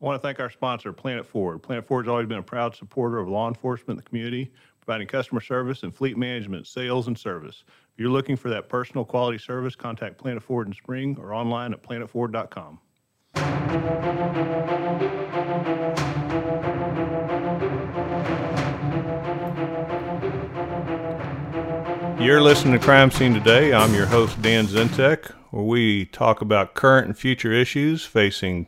I want to thank our sponsor, Planet Ford. Planet Ford has always been a proud supporter of law enforcement in the community, providing customer service and fleet management, sales, and service. If you're looking for that personal quality service, contact Planet Ford in Spring or online at planetford.com. You're listening to Crime Scene Today. I'm your host, Dan Zentek, where we talk about current and future issues facing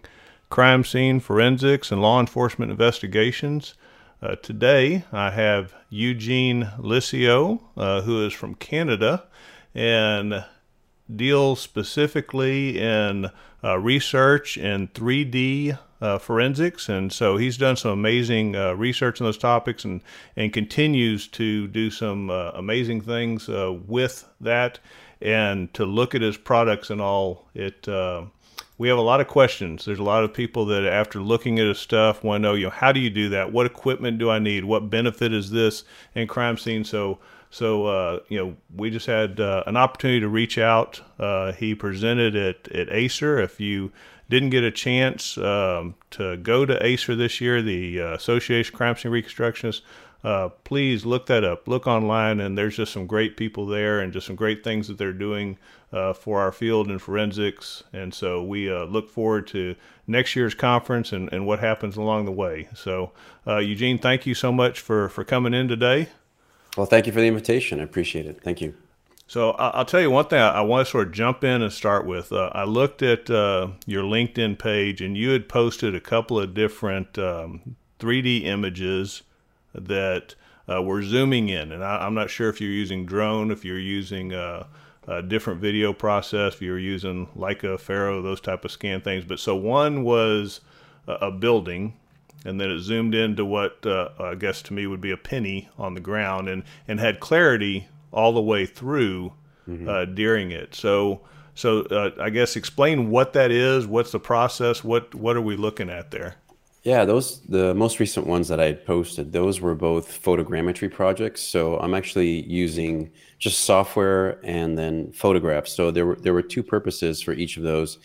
crime scene forensics and law enforcement investigations. Uh, today, I have Eugene Liscio, uh, who is from Canada and deals specifically in uh, research in 3D uh, forensics. And so he's done some amazing uh, research on those topics and, and continues to do some uh, amazing things with that. And to look at his products and all, it we have a lot of questions. There's a lot of people that after looking at his stuff want to know, you know, how do you do that? What equipment do I need? What benefit is this in crime scene? So, so uh, you know, we just had uh, an opportunity to reach out. Uh, he presented at at Acer. If you didn't get a chance um, to go to Acer this year, the uh, Association of Crime Scene Reconstructionists uh, please look that up. Look online, and there's just some great people there and just some great things that they're doing uh, for our field in forensics. And so we uh, look forward to next year's conference and, and what happens along the way. So, uh, Eugene, thank you so much for, for coming in today. Well, thank you for the invitation. I appreciate it. Thank you. So I'll tell you one thing I, want to sort of jump in and start with. Uh, I looked at uh, your LinkedIn page, and you had posted a couple of different um, 3D images that uh, we're zooming in. And I, am not sure if you're using drone, if you're using a, a, different video process, if you're using Leica, Faro, those type of scan things. But so one was a, a building, and then it zoomed into what uh, I guess to me would be a penny on the ground, and and had clarity all the way through mm-hmm. uh, during it. So. So uh, I guess explain what that is. What's the process? What what are we looking at there? Yeah, those the most recent ones that I posted, those were both photogrammetry projects. So I'm actually using just software and then photographs. So there were there were two purposes for each of those,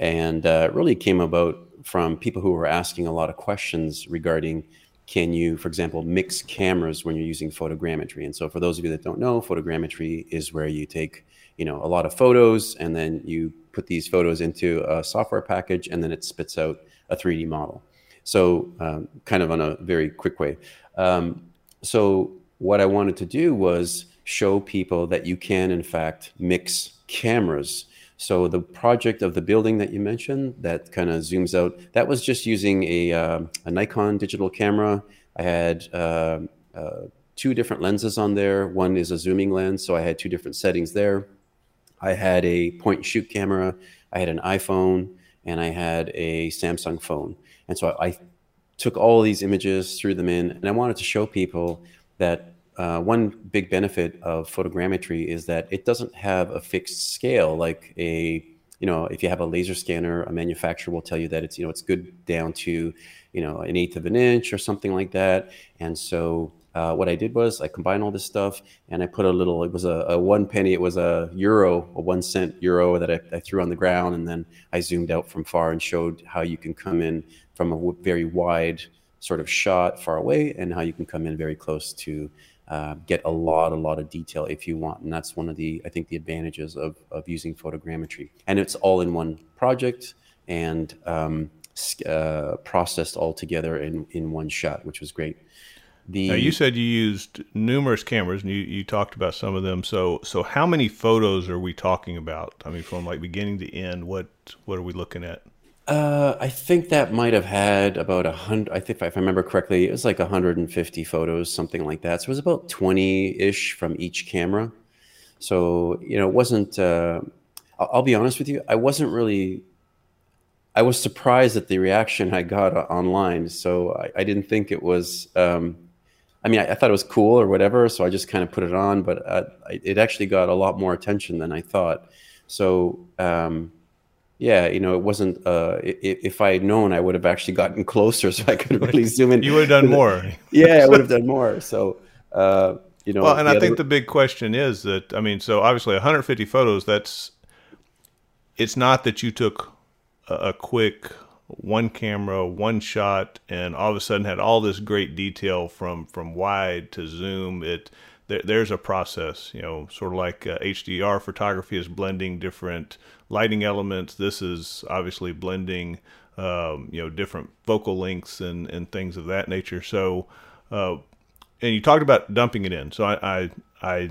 and uh, it really came about from people who were asking a lot of questions regarding can you, for example, mix cameras when you're using photogrammetry? And so for those of you that don't know, photogrammetry is where you take you know a lot of photos and then you put these photos into a software package and then it spits out a 3D model. So, um, kind of on a very quick way. Um, so, what I wanted to do was show people that you can, in fact, mix cameras. So, the project of the building that you mentioned that kind of zooms out, that was just using a, uh, a Nikon digital camera. I had uh, uh, two different lenses on there. One is a zooming lens, so I had two different settings there. I had a point and shoot camera, I had an iPhone, and I had a Samsung phone. And so I, took all these images, threw them in, and I wanted to show people that uh, one big benefit of photogrammetry is that it doesn't have a fixed scale like a you know if you have a laser scanner a manufacturer will tell you that it's you know it's good down to you know an eighth of an inch or something like that and so uh, what I did was I combined all this stuff and I put a little, it was a, a, one penny, it was a euro, a one cent euro that I, I, threw on the ground. And then I zoomed out from far and showed how you can come in from a very wide sort of shot far away and how you can come in very close to uh, get a lot, a lot of detail if you want. And that's one of the, I think, the advantages of, of using photogrammetry. And it's all in one project and um, uh, processed all together in, in one shot, which was great. The, now you said you used numerous cameras, and you, you talked about some of them. So so how many photos are we talking about? I mean, from like beginning to end, what what are we looking at? Uh, I think that might have had about a hundred. I think if I remember correctly, it was like 150 photos, something like that. So it was about 20-ish from each camera. So you know, it wasn't. Uh, I'll, I'll be honest with you, I wasn't really I was surprised at the reaction I got online. So I, I didn't think it was um, I mean, I, I, thought it was cool or whatever, so I just kind of put it on. But uh, it actually got a lot more attention than I thought. So um, yeah, you know, it wasn't. Uh, if, if I had known, I would have actually gotten closer, so I could really zoom in. you would have done more. yeah, I would have done more. So. Uh, you know, well, and I other... think the big question is that I mean, so obviously 150 photos. That's it's not that you took a, a quick one camera, one shot, and all of a sudden had all this great detail from from wide to zoom. It there, there's a process, you know, sort of like uh, HDR photography is blending different lighting elements. This is obviously blending, um, you know, different focal lengths and, and things of that nature. So, uh, and you talked about dumping it in. So I, I, I,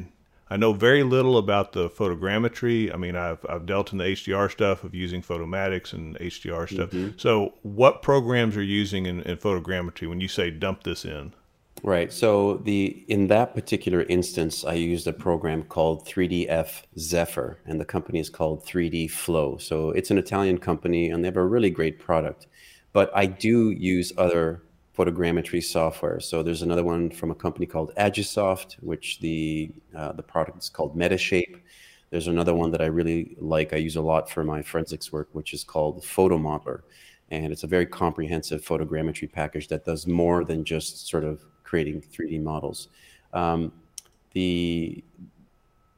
I know very little about the photogrammetry. I mean, I've, I've dealt in the HDR stuff of using Photomatix and HDR stuff. Mm-hmm. So, what programs are you using in, in photogrammetry when you say dump this in? Right. So the in that particular instance, I used a program called 3DF Zephyr, and the company is called 3D Flow. So it's an Italian company, and they have a really great product. But I do use other photogrammetry software. So there's another one from a company called Agisoft, which the uh, the product is called Metashape. There's another one that I really like. I use a lot for my forensics work, which is called Photomodeler, and it's a very comprehensive photogrammetry package that does more than just sort of creating 3D models. Um, the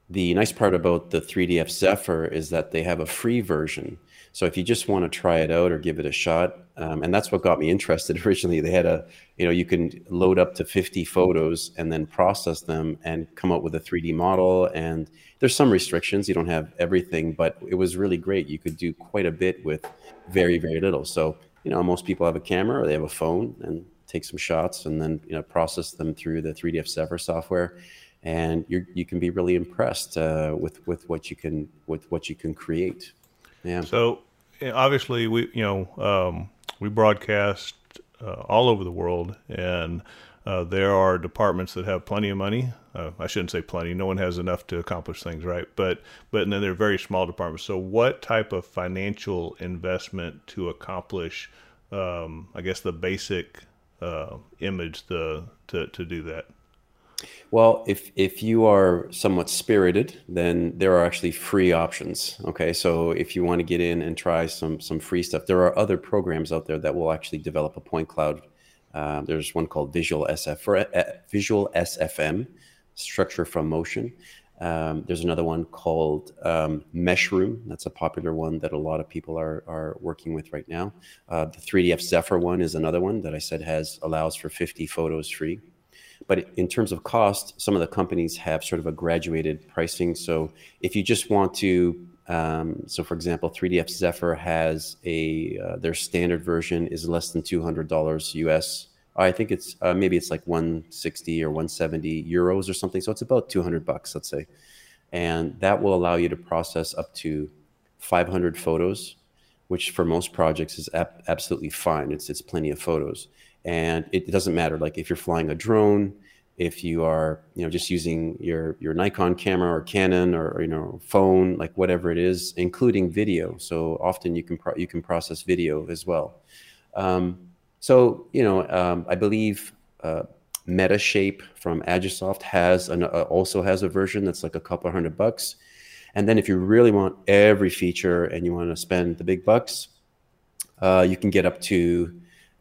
the nice part about the 3DF Zephyr is that they have a free version. So if you just want to try it out or give it a shot, um, and that's what got me interested originally. They had a, you know, you can load up to 50 photos and then process them and come up with a 3D model. And there's some restrictions. You don't have everything, but it was really great. You could do quite a bit with very, very little. So, you know, most people have a camera or they have a phone and take some shots and then you know process them through the 3DF Zephyr software and you you can be really impressed uh, with with what you can with what you can create yeah so obviously we you know um, we broadcast uh, all over the world and uh, there are departments that have plenty of money. Uh, I shouldn't say plenty. No one has enough to accomplish things, right? But but then they're very small departments. So, what type of financial investment to accomplish, um, I guess, the basic uh, image the to, to do that? Well, if if you are somewhat spirited, then there are actually free options. Okay, so if you want to get in and try some some free stuff, there are other programs out there that will actually develop a point cloud. Uh, there's one called Visual SF uh, Visual SFM, Structure from Motion, um, there's another one called um, Meshroom. That's a popular one that a lot of people are, are working with right now. Uh, the 3DF Zephyr one is another one that I said has allows for 50 photos free. But in terms of cost, some of the companies have sort of a graduated pricing. So if you just want to, um, so for example, 3DF Zephyr has a uh, their standard version is less than $200 US I think it's uh, maybe it's like 160 or 170 euros or something. So it's about 200 bucks, let's say. And that will allow you to process up to 500 photos, which for most projects is ab- absolutely fine. It's, it's plenty of photos. And it doesn't matter. Like if you're flying a drone, if you are, you know, just using your, your Nikon camera or Canon or, or you know, phone, like whatever it is, including video. So often you can, pro- you can process video as well. Um, so, you know, um, I believe uh, Metashape from Agisoft has an, uh, also has a version that's like a couple hundred bucks. And then if you really want every feature and you want to spend the big bucks, uh, you can get up to,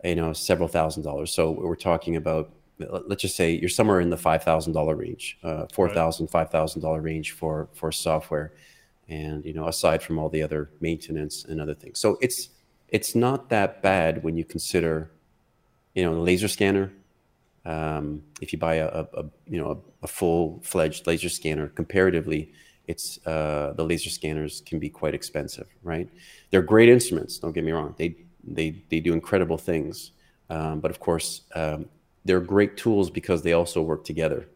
you know, several thousand dollars. So we're talking about, let's just say you're somewhere in the five thousand dollar range, uh, four thousand, five thousand dollar range for for software, and you know, aside from all the other maintenance and other things. So it's it's not that bad when you consider, you know, the laser scanner. Um, if you buy a, a, a you know a, a full fledged laser scanner, comparatively, it's uh, the laser scanners can be quite expensive, right? They're great instruments. Don't get me wrong. They they they do incredible things, um, but of course, um, they're great tools because they also work together.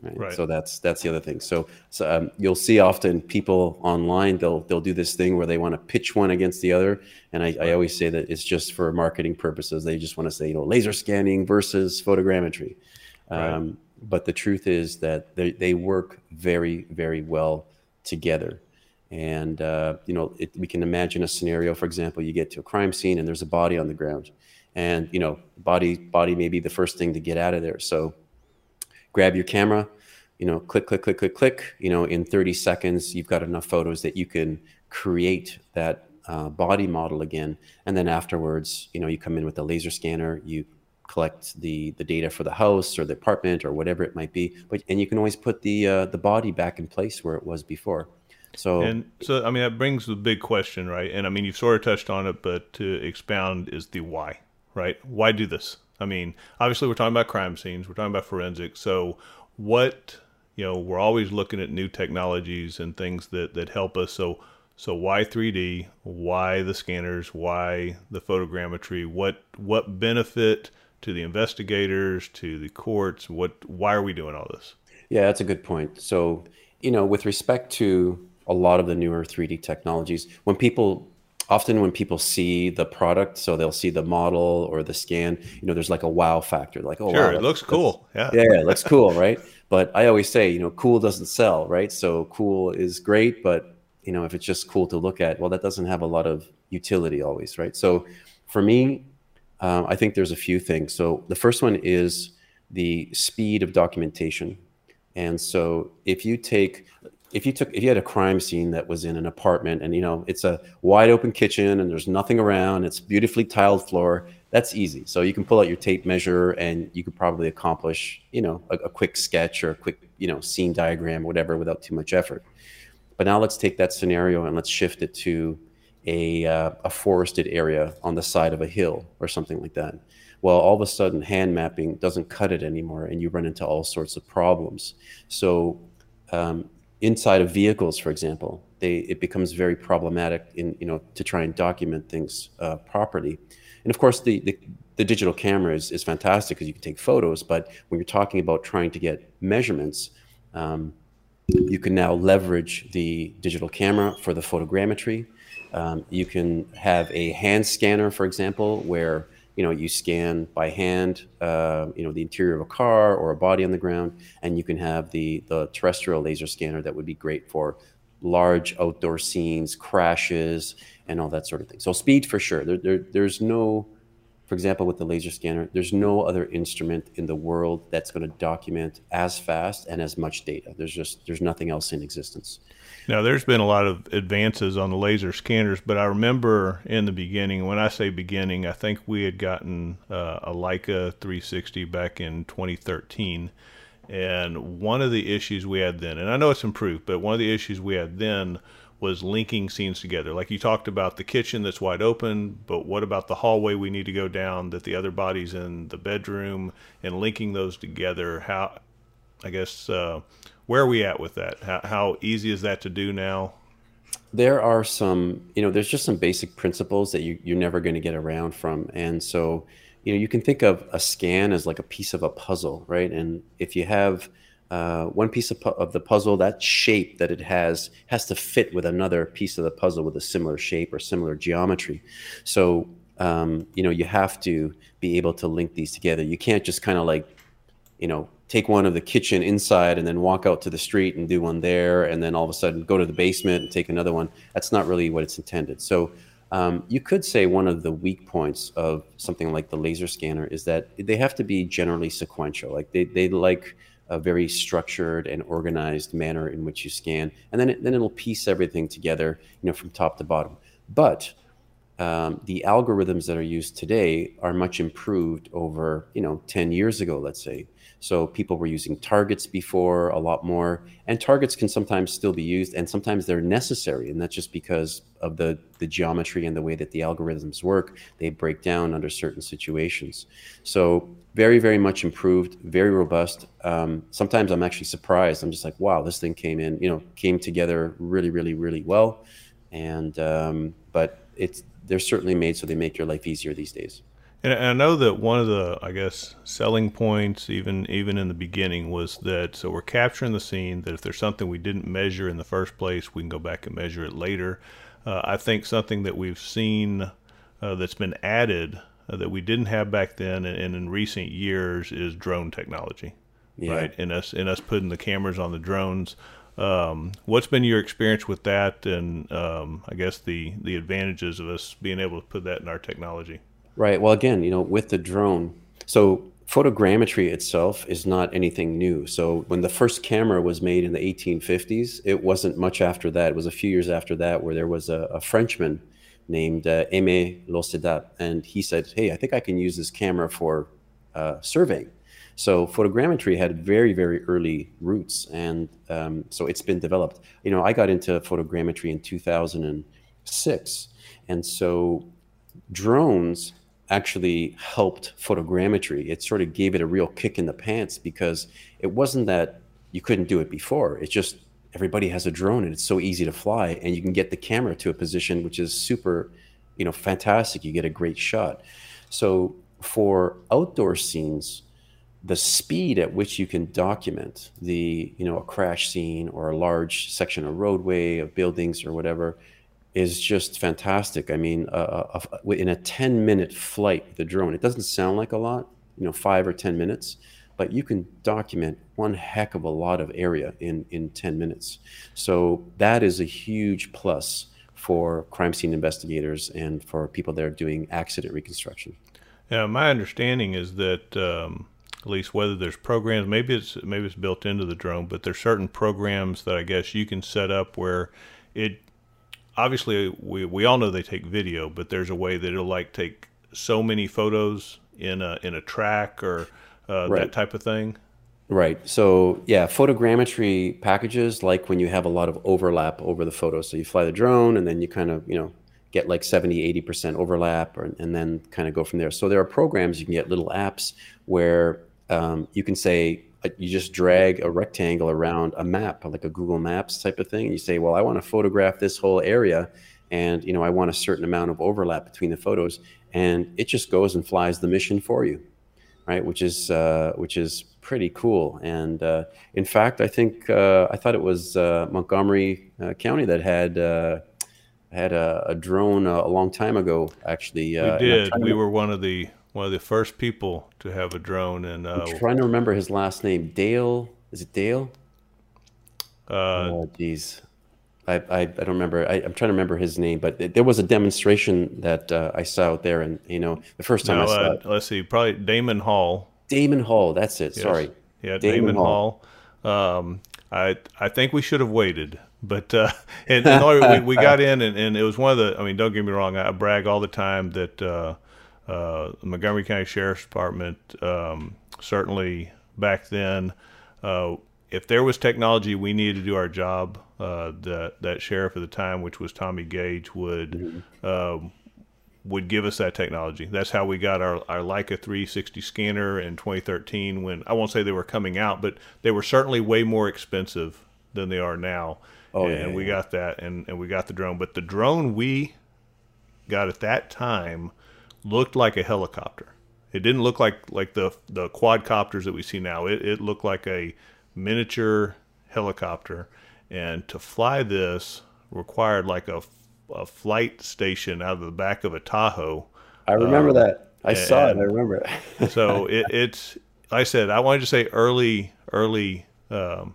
Right? right? So that's that's the other thing. So, so um, you'll see often people online they'll they'll do this thing where they want to pitch one against the other, and I, right. I always say that it's just for marketing purposes. They just want to say you know laser scanning versus photogrammetry, right. um, but the truth is that they they work very very well together. And uh, you know it, we can imagine a scenario. For example, you get to a crime scene and there's a body on the ground, and you know body body may be the first thing to get out of there. So grab your camera, you know, click, click, click, click, click. You know, in 30 seconds, you've got enough photos that you can create that uh, body model again. And then afterwards, you know, you come in with a laser scanner, you collect the the data for the house or the apartment or whatever it might be. But and you can always put the uh, the body back in place where it was before. So and so I mean that brings the big question, right? And I mean you've sort of touched on it, but to expound is the why, right? Why do this? I mean, obviously we're talking about crime scenes, we're talking about forensics. So what you know, we're always looking at new technologies and things that that help us. So so why 3D? Why the scanners? Why the photogrammetry? What what benefit to the investigators, to the courts? What why are we doing all this? Yeah, that's a good point. So, you know, with respect to a lot of the newer 3D technologies, when people often when people see the product, so they'll see the model or the scan, you know, there's like a wow factor, like, oh, sure, wow, it looks cool. Yeah. Yeah, it looks cool, right? But I always say, you know, cool doesn't sell, right? So cool is great, but you know, if it's just cool to look at, well, that doesn't have a lot of utility always, right? So for me, um, I think there's a few things. So the first one is the speed of documentation. And so if you take if you took if you had a crime scene that was in an apartment and you know it's a wide open kitchen and there's nothing around it's beautifully tiled floor that's easy. So you can pull out your tape measure and you could probably accomplish you know a, a quick sketch or a quick you know scene diagram whatever without too much effort. But now let's take that scenario and let's shift it to a, uh, a forested area on the side of a hill or something like that. Well all of a sudden hand mapping doesn't cut it anymore and you run into all sorts of problems. So um, inside of vehicles, for example, they, it becomes very problematic in, you know, to try and document things uh, properly. And of course, the, the, the digital camera is, is fantastic because you can take photos, but when you're talking about trying to get measurements, um, you can now leverage the digital camera for the photogrammetry. Um, you can have a hand scanner, for example, where you know you scan by hand uh, you know the interior of a car or a body on the ground and you can have the the terrestrial laser scanner that would be great for large outdoor scenes crashes and all that sort of thing. So speed for sure. There, there, there's no for example with the laser scanner there's no other instrument in the world that's going to document as fast and as much data. There's just there's nothing else in existence now, there's been a lot of advances on the laser scanners, but I remember in the beginning, when I say beginning, I think we had gotten uh, a Leica 360 back in 2013. And one of the issues we had then, and I know it's improved, but one of the issues we had then was linking scenes together. Like you talked about the kitchen that's wide open, but what about the hallway we need to go down that the other body's in the bedroom and linking those together? How, I guess, uh, where are we at with that? How, how easy is that to do now? There are some, you know, there's just some basic principles that you, you're never going to get around from. And so, you know, you can think of a scan as like a piece of a puzzle, right? And if you have uh, one piece of, pu- of the puzzle, that shape that it has has to fit with another piece of the puzzle with a similar shape or similar geometry. So, um, you know, you have to be able to link these together. You can't just kind of like, you know, take one of the kitchen inside and then walk out to the street and do one there and then all of a sudden go to the basement and take another one. That's not really what it's intended. So um, you could say one of the weak points of something like the laser scanner is that they have to be generally sequential. Like they, they like a very structured and organized manner in which you scan and then it, then it'll piece everything together you know from top to bottom. But um, the algorithms that are used today are much improved over you know 10 years ago let's say so people were using targets before a lot more, and targets can sometimes still be used, and sometimes they're necessary, and that's just because of the the geometry and the way that the algorithms work. They break down under certain situations. So very very much improved, very robust. Um, sometimes I'm actually surprised. I'm just like, wow, this thing came in, you know, came together really really really well, and um, but it's they're certainly made so they make your life easier these days. And I know that one of the, I guess, selling points, even even in the beginning, was that so we're capturing the scene. That if there's something we didn't measure in the first place, we can go back and measure it later. Uh, I think something that we've seen uh, that's been added uh, that we didn't have back then and, and, in recent years is drone technology, yeah. right? In us in us putting the cameras on the drones. Um, what's been your experience with that, and um, I guess the the advantages of us being able to put that in our technology? Right. Well, again, you know, with the drone, so photogrammetry itself is not anything new. So when the first camera was made in the 1850s, it wasn't much after that. It was a few years after that where there was a, a Frenchman named uh, Aimé Laussedat, and he said, "Hey, I think I can use this camera for uh, surveying." So photogrammetry had very, very early roots, and um, so it's been developed. You know, I got into photogrammetry in 2006, and so drones actually helped photogrammetry. It sort of gave it a real kick in the pants because it wasn't that you couldn't do it before. It's just everybody has a drone and it's so easy to fly, and you can get the camera to a position which is super, you know, fantastic. You get a great shot. So for outdoor scenes, the speed at which you can document the you know a crash scene or a large section of roadway of buildings or whatever is just fantastic. I mean uh, in a 10 minute flight with the drone it doesn't sound like a lot you know five or 10 minutes but you can document one heck of a lot of area in in 10 minutes. So that is a huge plus for crime scene investigators and for people that are doing accident reconstruction. Yeah my understanding is that um at least whether there's programs maybe it's maybe it's built into the drone but there's certain programs that i guess you can set up where it obviously we, we all know they take video but there's a way that it'll like take so many photos in a in a track or uh, right. that type of thing. Right. So yeah photogrammetry packages like when you have a lot of overlap over the photos. So you fly the drone and then you kind of you know get like 70 80% overlap or, and then kind of go from there. So there are programs you can get little apps where um, you can say you just drag a rectangle around a map, like a Google Maps type of thing. And you say, well, I want to photograph this whole area, and you know, I want a certain amount of overlap between the photos, and it just goes and flies the mission for you, right? Which is uh, which is pretty cool. And uh, in fact, I think uh, I thought it was uh, Montgomery uh, County that had had a, a drone a long time ago. Actually, we did. We were one of the one of the first people to have a drone. And uh, I'm trying to remember his last name. Dale. Is it Dale? Uh, oh, geez. I, I, I, don't remember. I, am trying to remember his name, but there was a demonstration that uh, I saw out there, and you know, the first time no, I saw uh, it. Let's see, probably Damon Hall. Damon Hall, that's it. Yes. Sorry. Yeah, Damon, Damon Hall. Hall. Um, I I think we should have waited, but uh, and, and we, we got in, and, and it was one of the. I mean, don't get me wrong. I brag all the time that uh, uh, the Montgomery County Sheriff's Department um, certainly back then, uh, if there was technology we needed to do our job, uh, that that sheriff at the time, which was Tommy Gage, would mm-hmm. Um, would give us that technology. That's how we got our, our Leica 360 scanner in 2013. When I won't say they were coming out, but they were certainly way more expensive than they are now. Oh, and, yeah, and we yeah. got that, and, and we got the drone. But the drone we got at that time looked like a helicopter. It didn't look like like the the quadcopters that we see now. It it looked like a miniature helicopter, and to fly this required like a, a flight station out of the back of a Tahoe. I remember um, that. I and, saw it. I remember it. so it, it's. I said I wanted to say early early um,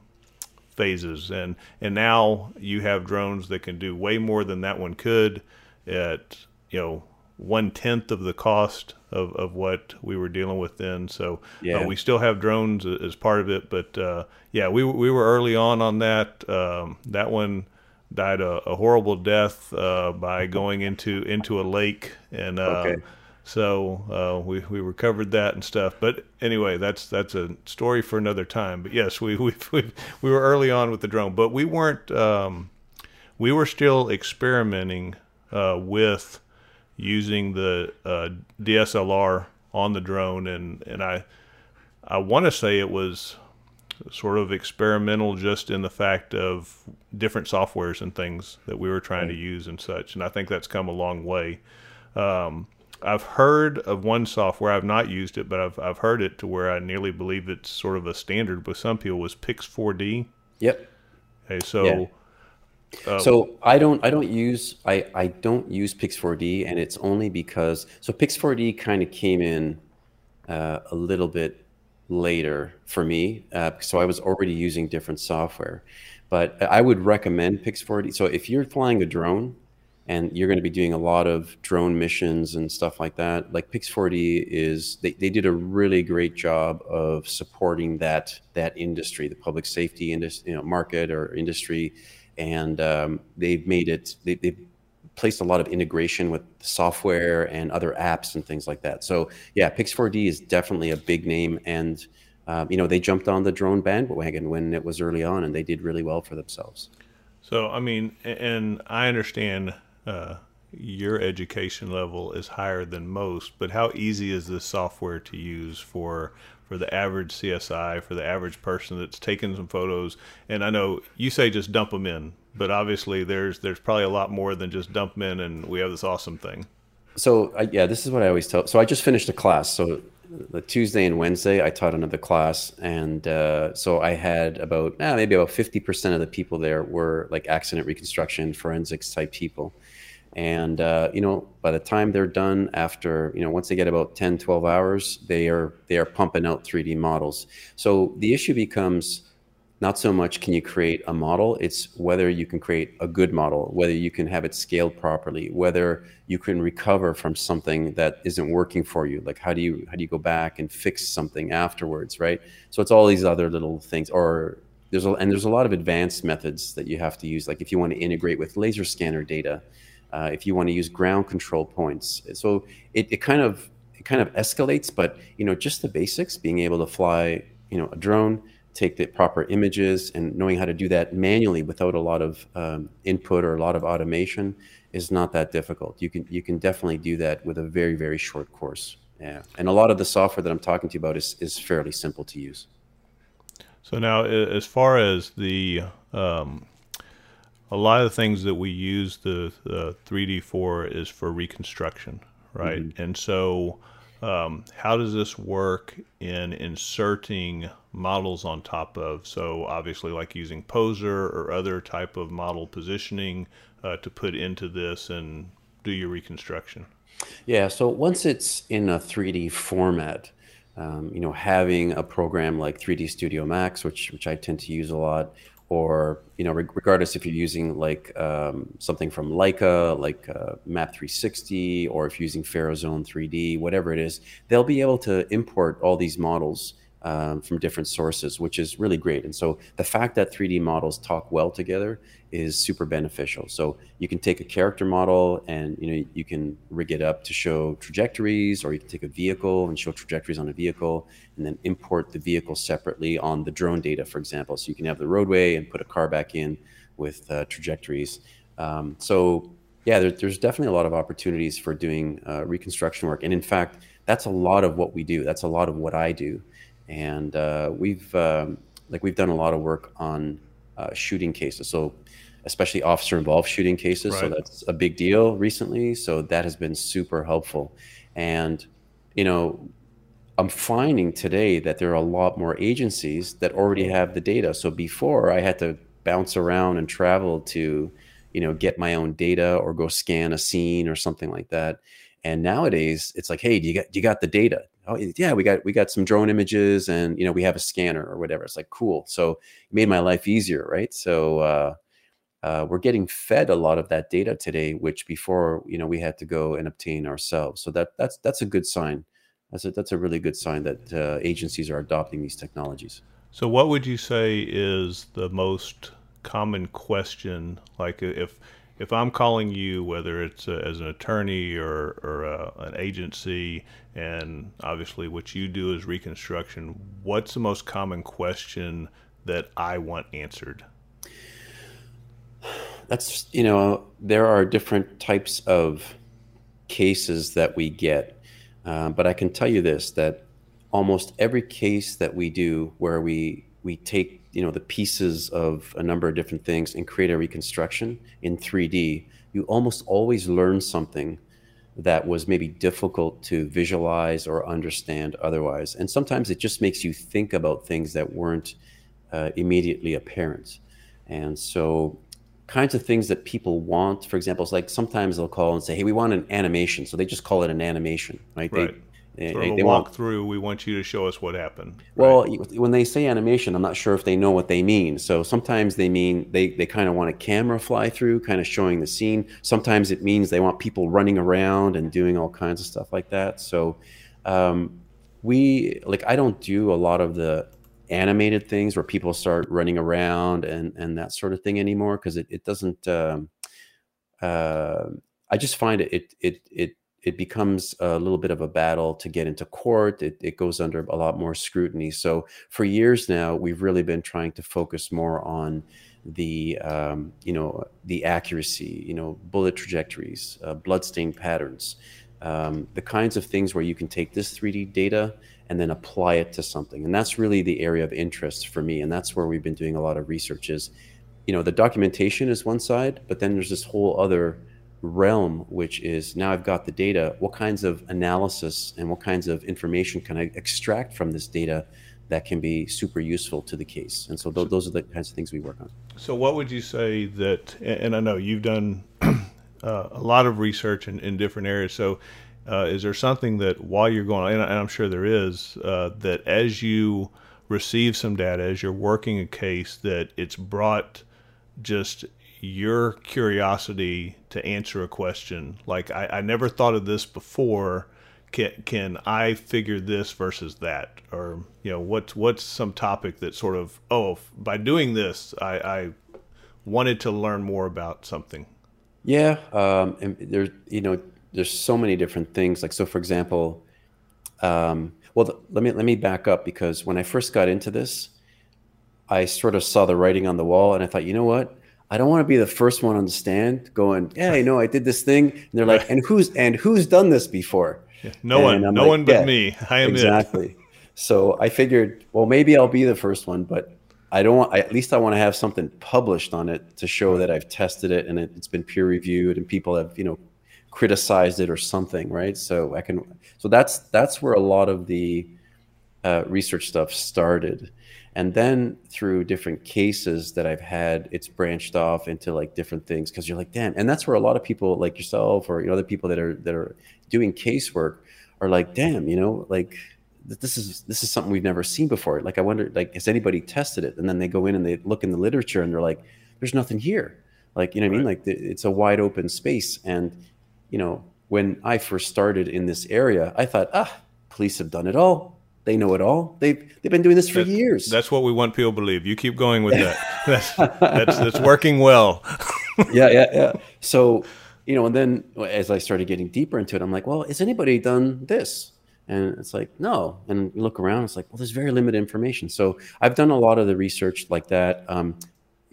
phases, and and now you have drones that can do way more than that one could at you know one tenth of the cost of, of what we were dealing with then. So uh, yeah. uh, we still have drones as part of it, but uh, yeah, we we were early on on that. Um, that one died a, a horrible death uh, by going into into a lake, and uh, okay. so uh, we we recovered that and stuff. But anyway, that's that's a story for another time. But yes, we we we, we were early on with the drone, but we weren't. Um, we were still experimenting with using the uh, DSLR on the drone, and and I I want to say it was sort of experimental just in the fact of different softwares and things that we were trying right. to use and such. And I think that's come a long way. Um, I've heard of one software. I've not used it, but I've I've heard it to where I nearly believe it's sort of a standard with some people. Was Pix4D? Yep. Okay, so yeah. Um, so I don't I don't use I I don't use Pix4D, and it's only because so Pix4D kind of came in uh, a little bit later for me. Uh, so I was already using different software, but I would recommend Pix4D. So if you're flying a drone and you're going to be doing a lot of drone missions and stuff like that, like Pix4D is they, they did a really great job of supporting that that industry, the public safety industry, you know, market or industry and um, they've made it. They, they've placed a lot of integration with software and other apps and things like that. So yeah, Pix4D is definitely a big name, and um, you know, they jumped on the drone bandwagon when it was early on, and they did really well for themselves. So, I mean, and I understand uh, your education level is higher than most, but how easy is this software to use for for the average CSI, for the average person that's taking some photos? And I know you say just dump them in, but obviously there's there's probably a lot more than just dump them in, and we have this awesome thing. So uh, yeah, this is what I always tell. So I just finished a class. So the Tuesday and Wednesday, I taught another class, and uh, so I had about eh, maybe about fifty percent of the people there were like accident reconstruction, forensics type people. And uh, you know, by the time they're done, after you know, once they get about 10, 12 hours, they are they are pumping out 3D models. So the issue becomes not so much can you create a model it's whether you can create a good model whether you can have it scaled properly whether you can recover from something that isn't working for you. Like how do you how do you go back and fix something afterwards right? So it's all these other little things or there's a, and there's a lot of advanced methods that you have to use. Like if you want to integrate with laser scanner data uh, if you want to use ground control points so it, it kind of it kind of escalates but you know just the basics being able to fly you know a drone take the proper images and knowing how to do that manually without a lot of um, input or a lot of automation is not that difficult. You can you can definitely do that with a very very short course. Yeah, and a lot of the software that I'm talking to you about is is fairly simple to use. So now, as far as the um, a lot of the things that we use the, the 3D for is for reconstruction, right? Mm-hmm. And so um, how does this work in inserting models on top of? So obviously, like using Poser or other type of model positioning uh, to put into this and do your reconstruction. Yeah. So once it's in a 3D format, um, you know, having a program like 3D Studio Max, which which I tend to use a lot, or you know, regardless if you're using like um, something from Leica, like uh, Map 360, or if you're using Faro Zone 3D, whatever it is, they'll be able to import all these models um, from different sources, which is really great. And so the fact that 3D models talk well together is super beneficial. So you can take a character model and you know you can rig it up to show trajectories, or you can take a vehicle and show trajectories on a vehicle, and then import the vehicle separately on the drone data, for example. So you can have the roadway and put a car back in with uh, trajectories. Um, so yeah, there, there's definitely a lot of opportunities for doing uh, reconstruction work, and in fact, that's a lot of what we do. That's a lot of what I do and uh, we've um, like we've done a lot of work on uh, shooting cases. So especially officer involved shooting cases. Right. So that's a big deal recently. So that has been super helpful. And you know, I'm finding today that there are a lot more agencies that already have the data. So before I had to bounce around and travel to, you know, get my own data or go scan a scene or something like that. And nowadays it's like, hey, do you got do you got the data? oh yeah we got we got some drone images and you know we have a scanner or whatever. It's like cool. So it made my life easier right? So uh, uh, we're getting fed a lot of that data today which before you know we had to go and obtain ourselves. So that that's that's a good sign. That's a that's a really good sign that uh, agencies are adopting these technologies. So what would you say is the most common question? Like if if I'm calling you, whether it's uh, as an attorney or, or uh, an agency, and obviously what you do is reconstruction, what's the most common question that I want answered? That's, you know, there are different types of cases that we get. Uh, but I can tell you this that almost every case that we do where we we take you know the pieces of a number of different things and create a reconstruction in 3D, you almost always learn something that was maybe difficult to visualize or understand otherwise. And sometimes it just makes you think about things that weren't uh, immediately apparent. And so, kinds of things that people want, for example, it's like sometimes they'll call and say, "Hey, we want an animation," so they just call it an animation, right? right. They, Sort they, of a walk through. We want you to show us what happened. Well, when they say animation, I'm not sure if they know what they mean. So sometimes they mean they, they kind of want a camera fly through, kind of showing the scene. Sometimes it means they want people running around and doing all kinds of stuff like that. So um, we like I don't do a lot of the animated things where people start running around and and that sort of thing anymore because it, it doesn't. Um, uh, I just find it it it it it becomes a little bit of a battle to get into court. It, it goes under a lot more scrutiny. So for years now, we've really been trying to focus more on the um, you know the accuracy, you know, bullet trajectories, uh, bloodstain patterns, um, the kinds of things where you can take this 3D data and then apply it to something. And that's really the area of interest for me. And that's where we've been doing a lot of research. Is you know the documentation is one side, but then there's this whole other realm, which is now I've got the data. What kinds of analysis and what kinds of information can I extract from this data that can be super useful to the case? And so th- those are the kinds of things we work on. So, what would you say that? And I know you've done uh, a lot of research in, in different areas. So, uh, is there something that while you're going, and I'm sure there is, uh, that as you receive some data, as you're working a case, that it's brought just your curiosity to answer a question. Like I, I never thought of this before. Can can I figure this versus that? Or you know what's what's some topic that sort of oh by doing this I, I wanted to learn more about something? Yeah um, and there's you know there's so many different things. Like so for example um, well the, let me let me back up because when I first got into this I sort of saw the writing on the wall and I thought you know what I don't want to be the first one on the stand going, "Yeah, you know, I did this thing," and they're like, "And who's and who's done this before?" Yeah, no and one, no like, one but yeah, me. I am exactly. So I figured, well, maybe I'll be the first one, but I don't want. I, at least I want to have something published on it to show that I've tested it and it, it's been peer reviewed and people have, you know, criticized it or something, right? So I can. So that's that's where a lot of the uh, research stuff started and then through different cases that i've had it's branched off into like different things because you're like damn. And that's where a lot of people like yourself or you know other people that are that are doing casework are like damn you know like this is this is something we've never seen before. Like i wonder like has anybody tested it? And then they go in and they look in the literature and they're like there's nothing here. Like you know what right. i mean? Like it's a wide open space. And you know when i first started in this area i thought ah police have done it all they know it all. They've they've been doing this for that, years. That's what we want people to believe. You keep going with that. that's, that's that's working well. yeah, yeah, yeah. So, you know, and then as I started getting deeper into it, I'm like, well, has anybody done this? And it's like, no. And you look around, it's like, well, there's very limited information. So I've done a lot of the research like that. Um,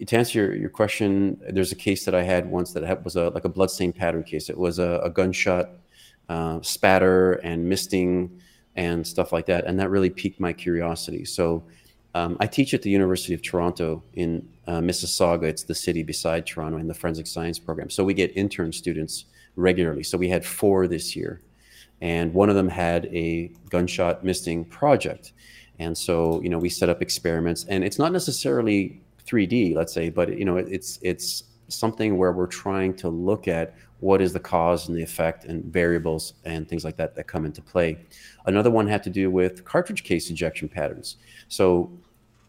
to answer your, your question, there's a case that I had once that was a like a bloodstain pattern case. It was a, a gunshot uh, spatter and misting and stuff like that. And that really piqued my curiosity. So um, I teach at the University of Toronto in uh, Mississauga. It's the city beside Toronto in the forensic science program. So we get intern students regularly. So we had four this year. And one of them had a gunshot misting project. And so, you know, we set up experiments and it's not necessarily 3D, let's say, but you know, it's it's something where we're trying to look at what is the cause and the effect and variables and things like that that come into play. Another one had to do with cartridge case ejection patterns. So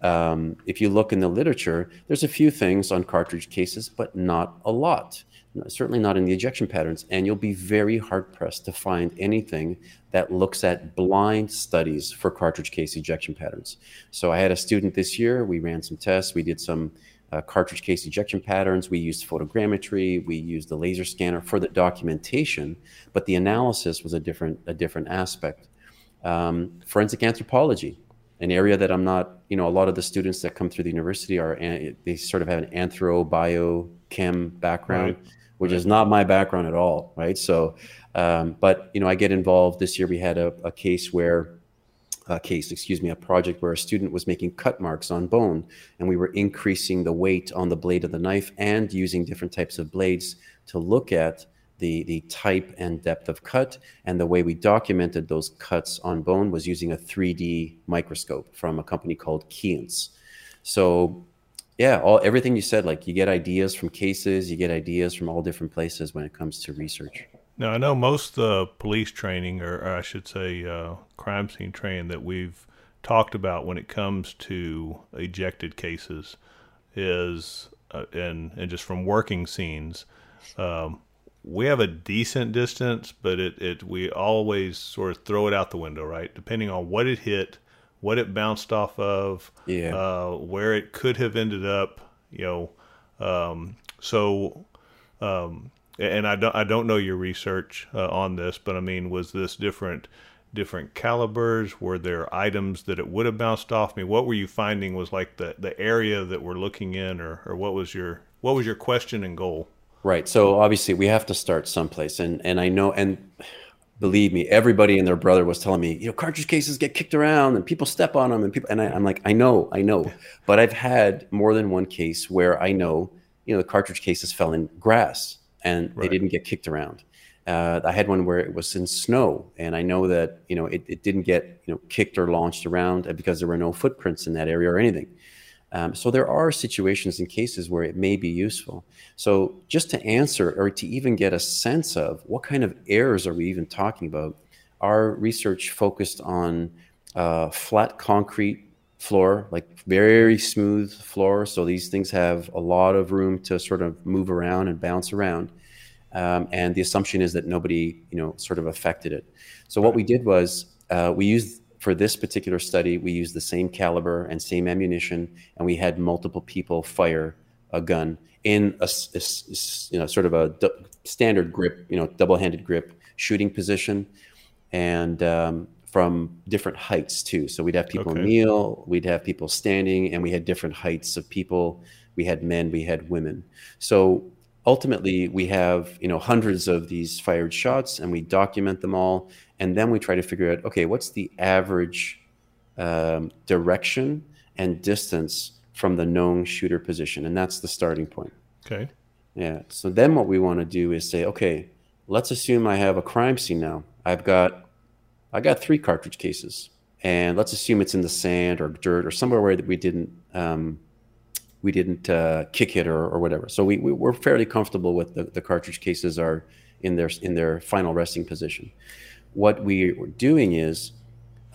um, if you look in the literature, there's a few things on cartridge cases, but not a lot. Certainly not in the ejection patterns. And you'll be very hard pressed to find anything that looks at blind studies for cartridge case ejection patterns. So I had a student this year. We ran some tests. We did some uh, cartridge case ejection patterns. We used photogrammetry. We used the laser scanner for the documentation, but the analysis was a different a different aspect. Um, forensic anthropology, an area that I'm not, you know, a lot of the students that come through the university are they sort of have an anthro bio chem background, right. which right. is not my background at all, right? So, um, but you know, I get involved. This year we had a, a case where a case, excuse me, a project where a student was making cut marks on bone, and we were increasing the weight on the blade of the knife and using different types of blades to look at the, the type and depth of cut. And the way we documented those cuts on bone was using a 3D microscope from a company called Keyence. So, yeah, all everything you said, like you get ideas from cases, you get ideas from all different places when it comes to research. Now, I know most uh, police training, or, or, I should say, uh, crime scene training that we've talked about when it comes to ejected cases is, uh, and, and just from working scenes, um, we have a decent distance, but it, it we always sort of throw it out the window, right? Depending on what it hit, what it bounced off of, yeah. Uh, where it could have ended up, you know. Um, so, um, and I don't I don't know your research uh, on this, but I mean, was this different different calibers? Were there items that it would have bounced off me? What were you finding was like the the area that we're looking in, or or what was your what was your question and goal? Right. So obviously we have to start someplace, and and I know and believe me, everybody and their brother was telling me, you know, cartridge cases get kicked around and people step on them and people, and I, am like, I know, I know, but I've had more than one case where I know, you know, the cartridge cases fell in grass and right. they didn't get kicked around. Uh, I had one where it was in snow, and I know that you know it, it didn't get you know kicked or launched around because there were no footprints in that area or anything. Um, so there are situations and cases where it may be useful. So just to answer or to even get a sense of what kind of errors are we even talking about, our research focused on uh, flat concrete floor, like very smooth floor. So these things have a lot of room to sort of move around and bounce around. Um, and the assumption is that nobody, you know, sort of affected it. So what we did was uh, we used for this particular study, we used the same caliber and same ammunition, and we had multiple people fire a gun in a, a you know sort of a d- standard grip, you know, double-handed grip shooting position, and um, from different heights too. So we'd have people okay. kneel, we'd have people standing, and we had different heights of people. We had men, we had women. So ultimately we have you know hundreds of these fired shots and we document them all. And then we try to figure out okay what's the average um, direction and distance from the known shooter position? And that's the starting point. Okay. Yeah. So then what we want to do is say okay let's assume i have a crime scene now. I've got i got three cartridge cases. And let's assume it's in the sand or dirt or somewhere where that we didn't um, we didn't uh, kick it or, or whatever. So we, we are fairly comfortable with the, the cartridge cases are in their in their final resting position. What we are doing is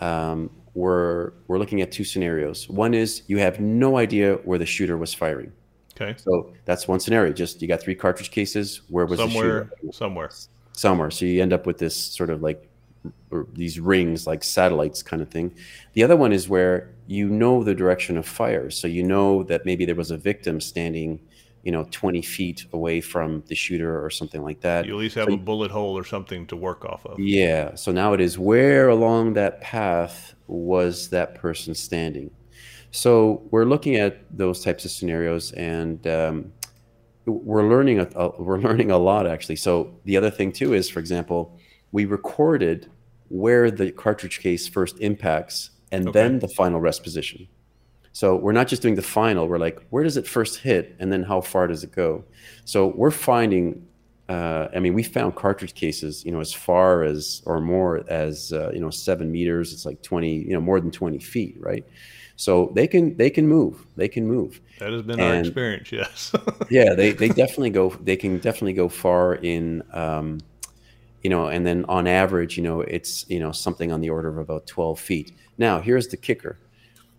um, we're we're looking at two scenarios. One is you have no idea where the shooter was firing. Okay. So that's one scenario. Just you got three cartridge cases. Where was somewhere, the shooter? Somewhere. Somewhere. So you end up with this sort of like these rings like satellites kind of thing. The other one is where you know the direction of fire. So you know that maybe there was a victim standing, you know, 20 feet away from the shooter or something like that. You at least have so, a bullet hole or something to work off of. Yeah. So now it is where along that path was that person standing? So we're looking at those types of scenarios and, um, we're learning a, a, we're learning a lot actually. So the other thing too is, for example, we recorded where the cartridge case first impacts and okay. then the final rest position. So we're not just doing the final, we're like, where does it first hit and then how far does it go? So we're finding, uh, I mean, we found cartridge cases, you know, as far as or more as, uh, you know, seven meters, it's like 20, you know, more than 20 feet, right? So they can they can move. They can move. That has been and, our experience, yes. yeah, they, they definitely go. They can definitely go far in um, you know, and then on average, you know, it's, you know, something on the order of about 12 feet. Now, here's the kicker.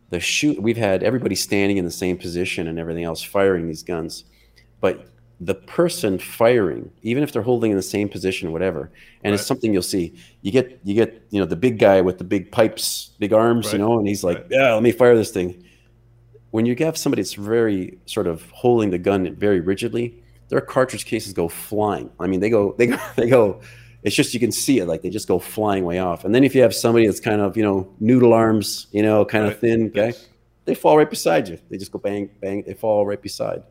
The shoot, we've had everybody standing in the same position and everything else firing these guns. But the person firing, even if they're holding in the same position, whatever, and right. it's something you'll see. You get, you get, you know, the big guy with the big pipes, big arms, right. you know, and he's like, right. yeah, let me fire this thing. When you have somebody that's very sort of holding the gun very rigidly, their cartridge cases go flying. I mean, they go, they go, they go it's just you can see it like they just go flying way off. And then if you have somebody that's kind of you know noodle arms, you know, kind right. of thin guy, yes. they fall right beside you. They just go bang bang. They fall right beside.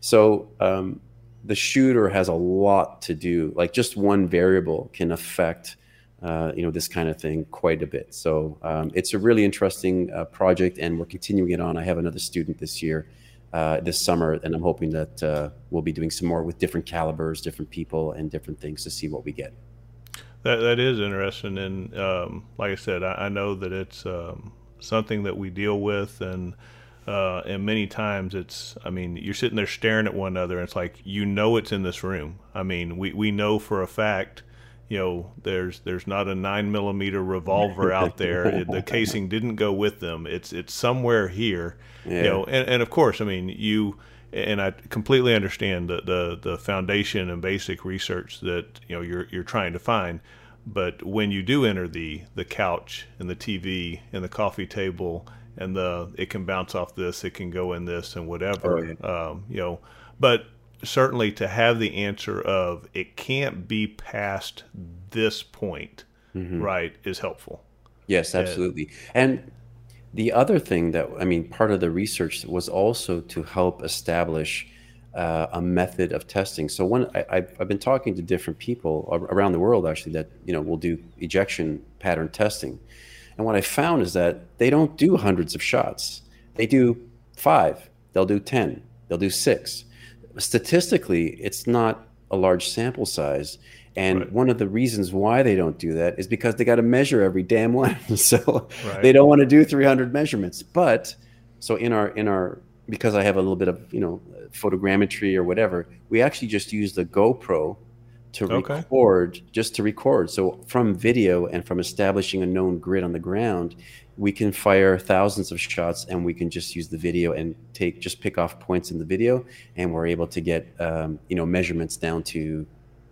So um, the shooter has a lot to do. Like just one variable can affect. Uh, you know this kind of thing quite a bit. So um, it's a really interesting uh, project, and we're continuing it on. I have another student this year, uh, this summer, and I'm hoping that uh, we'll be doing some more with different calibers, different people, and different things to see what we get. That that is interesting, and um, like I said, I, I know that it's um, something that we deal with, and uh, and many times it's. I mean, you're sitting there staring at one another, and it's like you know it's in this room. I mean, we we know for a fact. You know, there's there's not a nine millimeter revolver out there. the casing didn't go with them. It's it's somewhere here. Yeah. You know, and, and of course, I mean you and I completely understand the, the, the foundation and basic research that you know you're you're trying to find. But when you do enter the the couch and the TV and the coffee table and the it can bounce off this, it can go in this and whatever, oh, yeah. um, you know. But certainly to have the answer of it can't be past this point, Mm-hmm. right, is helpful. Yes, absolutely. And the other thing that, I mean, part of the research was also to help establish uh, a method of testing. So one, I, I've, I've been talking to different people around the world, actually, that, you know, will do ejection pattern testing. And what I found is that they don't do hundreds of shots. They do five, they'll do 10, they'll do six. Statistically, it's not a large sample size. And Right. one of the reasons why they don't do that is because they got to measure every damn one. so Right. they don't want to do 300 measurements. But so in our in our because I have a little bit of you know photogrammetry or whatever, we actually just use the GoPro to Okay. record, just to record. So from video and from establishing a known grid on the ground, we can fire thousands of shots, and we can just use the video and take just pick off points in the video, and we're able to get um, you know measurements down to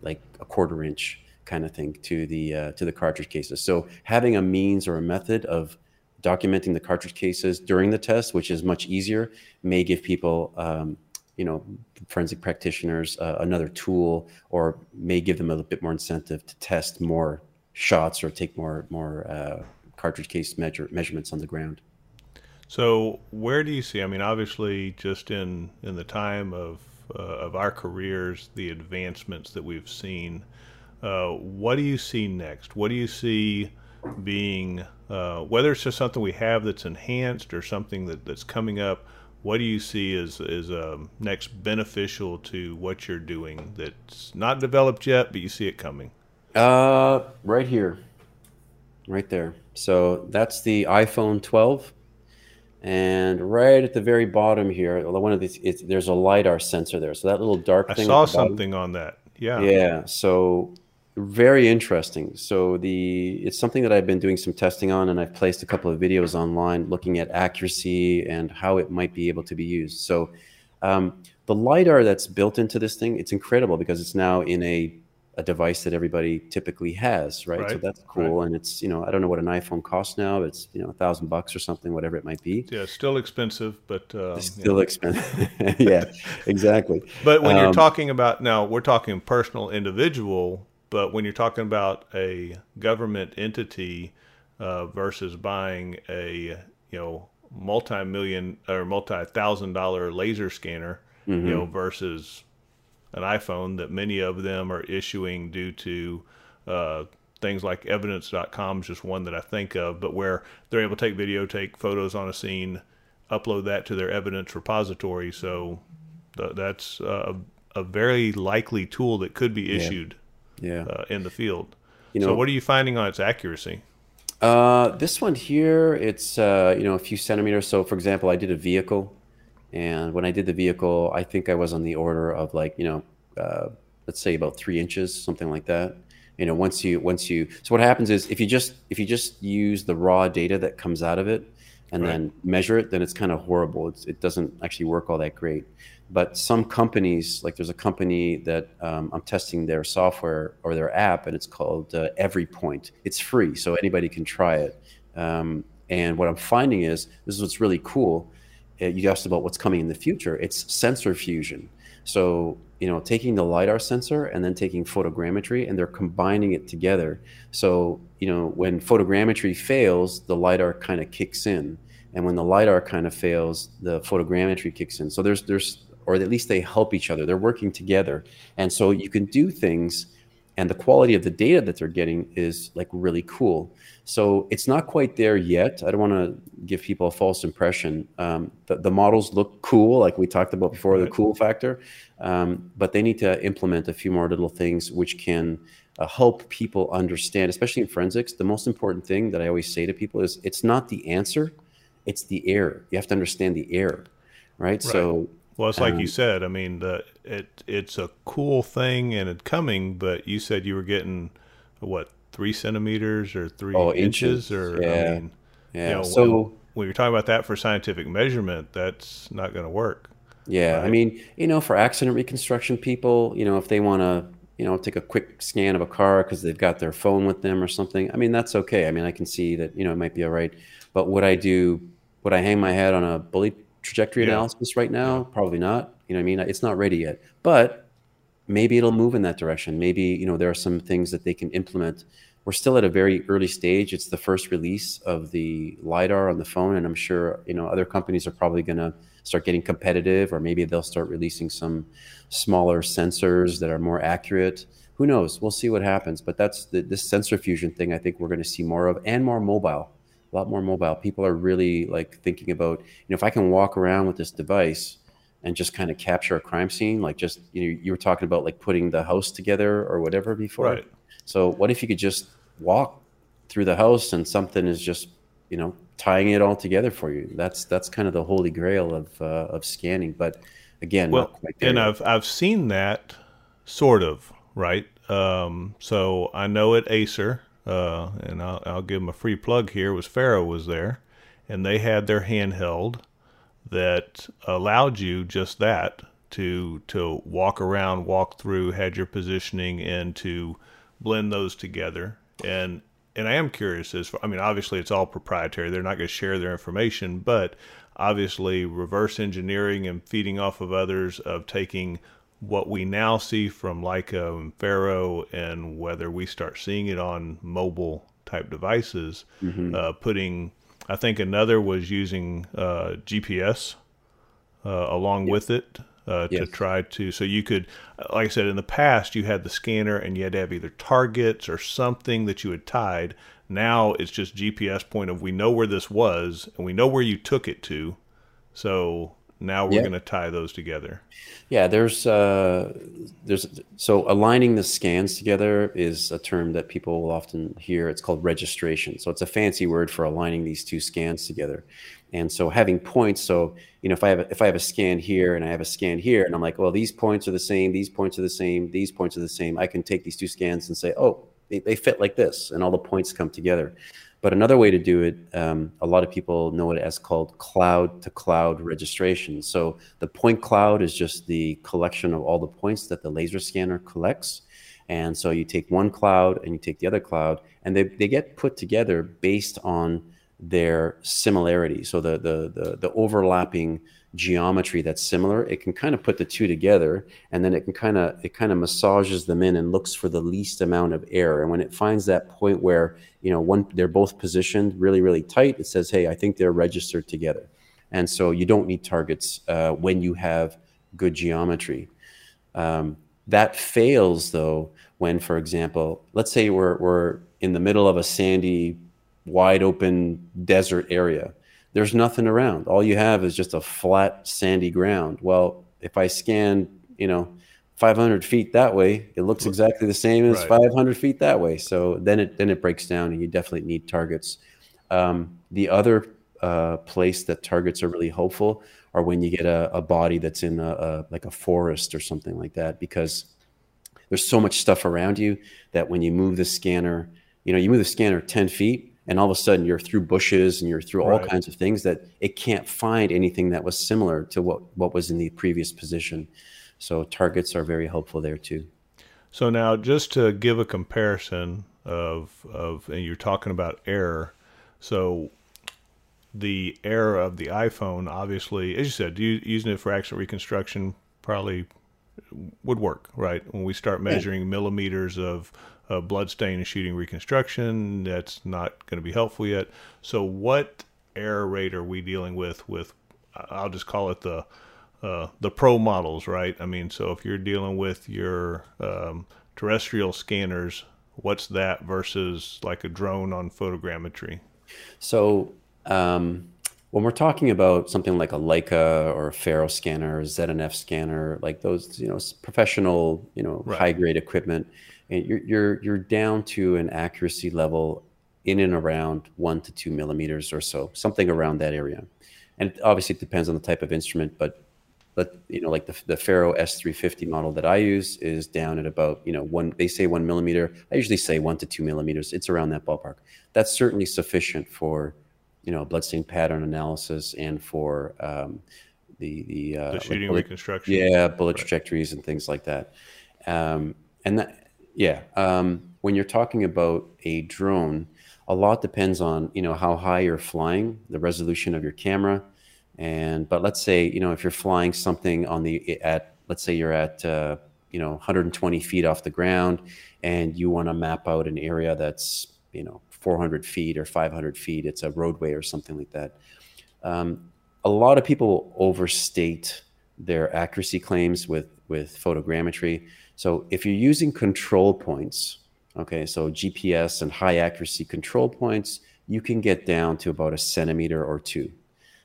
like a quarter inch kind of thing to the uh, to the cartridge cases. So having a means or a method of documenting the cartridge cases during the test, which is much easier, may give people, um, you know, forensic practitioners uh, another tool, or may give them a little bit more incentive to test more shots or take more more uh, cartridge case measure, measurements on the ground. So where do you see? I mean, obviously, just in in the time of uh, of our careers, the advancements that we've seen. Uh, what do you see next? What do you see being uh, whether it's just something we have that's enhanced or something that, that's coming up? What do you see as is um, next beneficial to what you're doing that's not developed yet, but you see it coming? Uh, right here, right there. So that's the iPhone 12, and right at the very bottom here, one of these, it's, there's a lidar sensor there. So that little dark I thing. I saw the bottom- something on that. Yeah. Yeah. So very interesting. So the it's something that I've been doing some testing on, and I've placed a couple of videos online looking at accuracy and how it might be able to be used. So um, the lidar that's built into this thing, it's incredible because it's now in a a device that everybody typically has, right? So that's cool, and it's you know I don't know what an iPhone costs now. It's you know a thousand bucks or something, whatever it might be. Yeah, still expensive, but uh, It's still expensive. yeah, exactly. But when you're Um, talking about now, we're talking personal individual, but when you're talking about a government entity uh, versus buying a you know multi-million or multi-thousand dollar laser scanner, you know, versus an iPhone that many of them are issuing due to uh, things like evidence.com is just one that I think of, but where they're able to take video, take photos on a scene, upload that to their evidence repository. So th- that's uh, a very likely tool that could be issued Yeah. uh, in the field. You so what are you finding on its accuracy? Uh, this one here, it's uh, you know a few centimeters. So, for example, I did a vehicle, and when I did the vehicle, I think I was on the order of like you know, uh, let's say about three inches, something like that. You know, once you once you so what happens is if you just if you just use the raw data that comes out of it and Right. then measure it, then it's kind of horrible. It's, it doesn't actually work all that great. But some companies, like there's a company that um, I'm testing their software or their app, and it's called uh, EveryPoint. It's free, so anybody can try it. Um, and what I'm finding is this is what's really cool. Uh, you asked about what's coming in the future. It's sensor fusion. So you know, taking the lidar sensor and then taking photogrammetry, and they're combining it together. So you know, when photogrammetry fails, the lidar kind of kicks in, and when the lidar kind of fails, the photogrammetry kicks in. So there's there's or at least they help each other. They're working together, and so you can do things, and the quality of the data that they're getting is like really cool. So it's not quite there yet. I don't want to give people a false impression. Um, the, the models look cool, like we talked about before, the cool factor, um, but they need to implement a few more little things which can uh, help people understand, especially in forensics. The most important thing that I always say to people is it's not the answer, it's the error. You have to understand the error, right? So Well, it's like you Um, said. I mean, the it it's a cool thing and it's coming, but you said you were getting what three centimeters or three Oh, inches, inches. or I Yeah. mean, yeah, you know, so. when, when you're talking about that for scientific measurement, that's not going to work. Yeah, I mean, you know, for accident reconstruction people, you know, if they want to, you know, take a quick scan of a car because they've got their phone with them or something, I mean, that's okay. I mean, I can see that, you know, it might be all right. But would I do, would I hang my head on a bullet trajectory Yeah. analysis right now? Probably not. You know what I mean? It's not ready yet, but maybe it'll move in that direction. Maybe you know there are some things that they can implement. We're still at a very early stage. It's the first release of the lidar on the phone, and I'm sure you know other companies are probably going to start getting competitive, or maybe they'll start releasing some smaller sensors that are more accurate. Who knows? We'll see what happens. But that's the, this sensor fusion thing. I think we're going to see more of, and more mobile. A lot more mobile. People are really like thinking about, you know, if I can walk around with this device and just kind of capture a crime scene, like just you know, you were talking about like putting the house together or whatever before. Right. So what if you could just walk through the house and something is just, you know, tying it all together for you? That's that's kind of the holy grail of uh, of scanning. But again, well, and I've I've seen that sort of right. Um, so I know at Acer, uh, and I'll, I'll give them a free plug here. Was Faro was there, and they had their handheld that allowed you just that to to walk around, walk through, had your positioning, and to blend those together. And and I am curious as far, I mean, obviously it's all proprietary. They're not going to share their information, but obviously reverse engineering and feeding off of others of taking what we now see from Leica and Faro and whether we start seeing it on mobile type devices, mm-hmm. uh, putting, I think another was using uh, GPS uh, along yes. with it uh, yes. to try to, so you could, like I said, in the past, you had the scanner and you had to have either targets or something that you had tied. Now it's just GPS point of we know where this was and we know where you took it to. So now we're yeah. going to tie those together. Yeah, there's uh, there's so aligning the scans together is a term that people will often hear. It's called registration. So it's a fancy word for aligning these two scans together. And so having points, so you know, if I have a, if I have a scan here and I have a scan here, and I'm like, well, these points are the same, these points are the same, these points are the same. I can take these two scans and say, oh, they, they fit like this, and all the points come together. But another way to do it, um, a lot of people know it as called cloud to cloud registration. So the point cloud is just the collection of all the points that the laser scanner collects. And so you take one cloud and you take the other cloud, and they, they get put together based on their similarity. So the, the, the, the overlapping geometry that's similar, it can kind of put the two together and then it can kind of it kind of massages them in and looks for the least amount of error. And when it finds that point where, you know, one they're both positioned really, really tight, it says, hey, I think they're registered together. And so you don't need targets uh, when you have good geometry. Um, that fails though when, for example, let's say we're, we're in the middle of a sandy, wide open desert area there's nothing around. All you have is just a flat, sandy ground. Well, if I scan, you know, 500 feet that way, it looks exactly the same as right. 500 feet that way. So then it then it breaks down, and you definitely need targets. Um, the other uh, place that targets are really helpful are when you get a, a body that's in a, a, like a forest or something like that, because there's so much stuff around you that when you move the scanner, you know, you move the scanner 10 feet, and all of a sudden you're through bushes and you're through all right. kinds of things that it can't find anything that was similar to what, what was in the previous position. So targets are very helpful there too. So now just to give a comparison of of and you're talking about error. So the error of the iPhone, obviously, as you said, using it for accident reconstruction probably would work, right? When we start measuring yeah. millimeters of uh, blood stain and shooting reconstruction. That's not going to be helpful yet. So, what error rate are we dealing with? With I'll just call it the uh, the pro models, right? I mean, so if you're dealing with your um, terrestrial scanners, what's that versus like a drone on photogrammetry? So, um, when we're talking about something like a Leica or a Faro scanner, Z+F scanner, like those, you know, professional, you know, right. high grade equipment, you're, you're, you're down to an accuracy level in and around one to two millimeters or so, something around that area. And obviously it depends on the type of instrument, but but you know, like the, the Faro S350 model that I use is down at about, you know, one, they say one millimeter. I usually say one to two millimeters. It's around that ballpark. That's certainly sufficient for, you know, bloodstain pattern analysis and for um, the, the, uh, the shooting like bullet, reconstruction. Yeah. Bullet right. trajectories and things like that. Um, and that, yeah. Um, when you're talking about a drone, a lot depends on you know how high you're flying, the resolution of your camera, And but let's say you know if you're flying something on the at let's say you're at uh, you know 120 feet off the ground and you want to map out an area that's you know 400 feet or 500 feet it's a roadway or something like that um, a lot of people overstate their accuracy claims with with photogrammetry so if you're using control points okay so gps and high accuracy control points you can get down to about a centimeter or two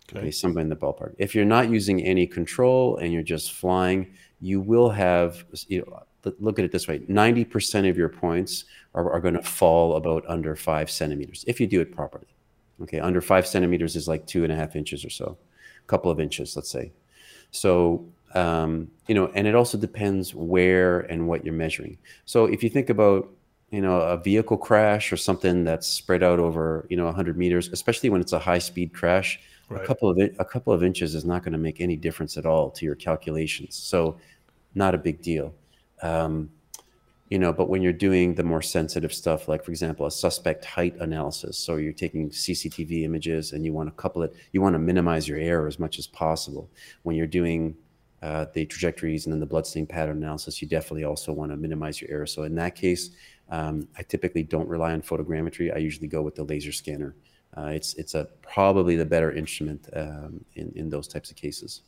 okay, okay something in the ballpark if you're not using any control and you're just flying you will have, you know, look at it this way 90% of your points are, are going to fall about under five centimeters if you do it properly. Okay, under five centimeters is like two and a half inches or so, a couple of inches, let's say. So, um, you know, and it also depends where and what you're measuring. So if you think about, you know, a vehicle crash or something that's spread out over, you know, 100 meters, especially when it's a high speed crash, Right. A couple of a couple of inches is not going to make any difference at all to your calculations. So, not a big deal. Um, you know, but when you're doing the more sensitive stuff, like for example, a suspect height analysis, so you're taking CCTV images and you want to couple it, you want to minimize your error as much as possible. When you're doing uh, the trajectories and then the bloodstain pattern analysis, you definitely also want to minimize your error. So in that case, um, I typically don't rely on photogrammetry. I usually go with the laser scanner uh, it's it's a probably the better instrument um, in in those types of cases.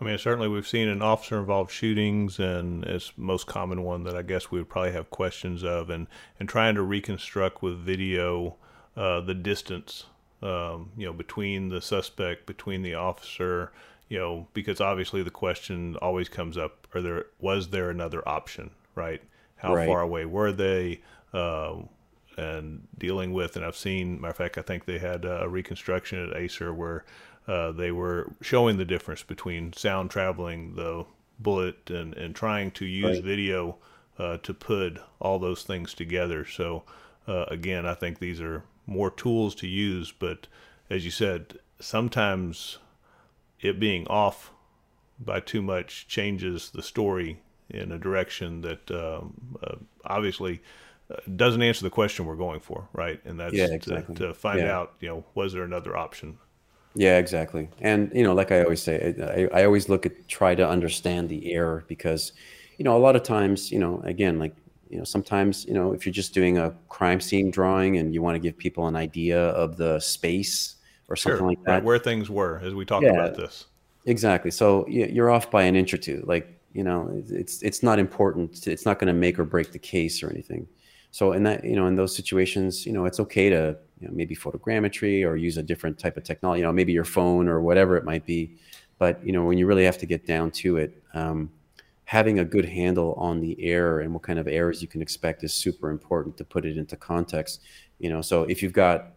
I mean, certainly we've seen in officer involved shootings, and it's most common one that I guess we would probably have questions of, and and trying to reconstruct with video uh, the distance, um, you know, between the suspect, between the officer, you know, because obviously the question always comes up: Are there was there another option, right? How right. far away were they? Uh, and dealing with. And I've seen, matter of fact, I think they had a reconstruction at Acer where uh, they were showing the difference between sound traveling the bullet and, and trying to use right. video uh, to put all those things together. So, uh, again, I think these are more tools to use, but as you said, sometimes it being off by too much changes the story in a direction that um, uh, obviously doesn't answer the question we're going for, right? And that's yeah, exactly. to, to find yeah. out, you know, was there another option? Yeah, exactly. And you know, like I always say, I, I always look at try to understand the error because, you know, a lot of times, you know, again, like you know, sometimes you know, if you're just doing a crime scene drawing and you want to give people an idea of the space or something sure, like that, right, where things were as we talked yeah, about this. Exactly. So you're off by an inch or two. Like you know, it's it's not important. It's not going to make or break the case or anything. So in that, you know, in those situations, you know, it's okay to you know, maybe photogrammetry or use a different type of technology, you know, maybe your phone or whatever it might be. But you know, when you really have to get down to it, um, having a good handle on the error and what kind of errors you can expect is super important to put it into context. You know, so if you've got,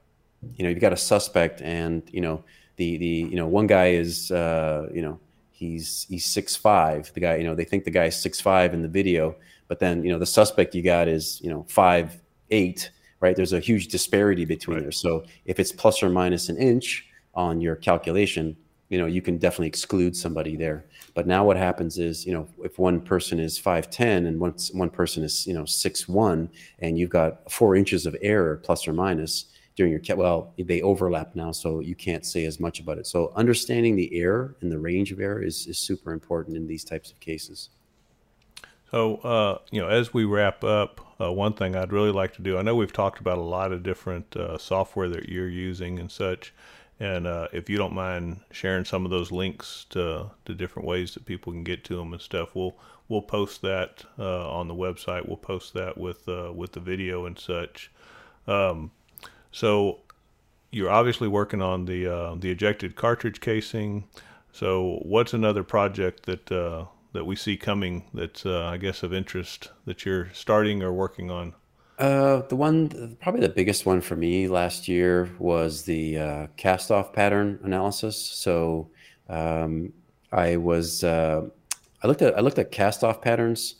you know, you've got a suspect and you know the the you know one guy is uh, you know he's he's six five. The guy, you know, they think the guy is six five in the video but then, you know, the suspect you got is, you know, five, eight, right? There's a huge disparity between right. there. So if it's plus or minus an inch on your calculation, you know, you can definitely exclude somebody there. But now what happens is, you know, if one person is 5'10 and one, one person is, you know, six one, and you've got four inches of error plus or minus during your, well, they overlap now, so you can't say as much about it. So understanding the error and the range of error is, is super important in these types of cases. So, uh, you know, as we wrap up, uh, one thing I'd really like to do, I know we've talked about a lot of different uh, software that you're using and such. And uh, if you don't mind sharing some of those links to, to different ways that people can get to them and stuff, we'll we'll post that uh, on the website. We'll post that with uh, with the video and such. Um, so you're obviously working on the the ejected cartridge casing. So what's another project that that we see coming that's uh, I guess of interest that you're starting or working on? Uh, the one, probably the biggest one for me last year was the uh, cast-off pattern analysis. So um, I was, uh, I looked at, I looked at cast-off patterns,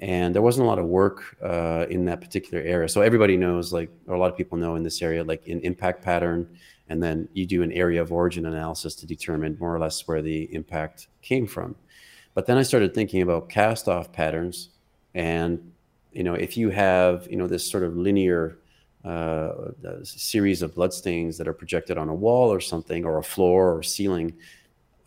and there wasn't a lot of work uh, in that particular area. So everybody knows, like, or a lot of people know in this area, like an impact pattern, and then you do an area of origin analysis to determine more or less where the impact came from. But then I started thinking about cast off patterns. And, you know, if you have, you know, this sort of linear uh, series of bloodstains that are projected on a wall or something, or a floor or ceiling,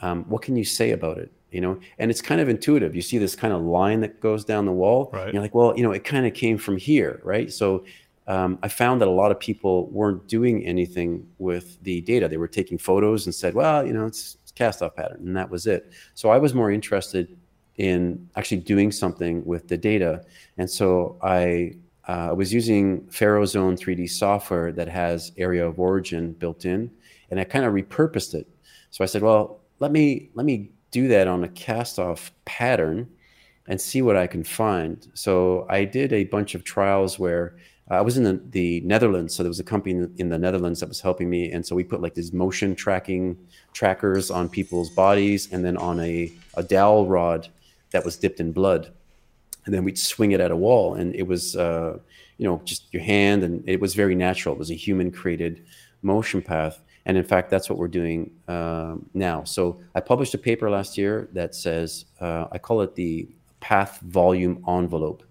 um, what can you say about it? You know, and it's kind of intuitive. You see this kind of line that goes down the wall. Right. you're like, well, you know, it kind of came from here, right? So um, I found that a lot of people weren't doing anything with the data. They were taking photos and said, well, you know, it's, it's cast off pattern, and that was it. So I was more interested in actually doing something with the data. And so I uh, was using Faro Zone 3D software that has area of origin built in, and I kind of repurposed it. So I said, well, let me let me do that on a cast off pattern and see what I can find. So I did a bunch of trials where I was in the, the Netherlands. So there was a company in the, Netherlands that was helping me. And so we put like these motion tracking trackers on people's bodies and then on a, a dowel rod that was dipped in blood. And then we'd swing it at a wall. And it was, uh, you know, just your hand. And it was very natural. It was a human created motion path. And in fact, that's what we're doing um, now. So I published a paper last year that says, uh, I call it the path volume envelope.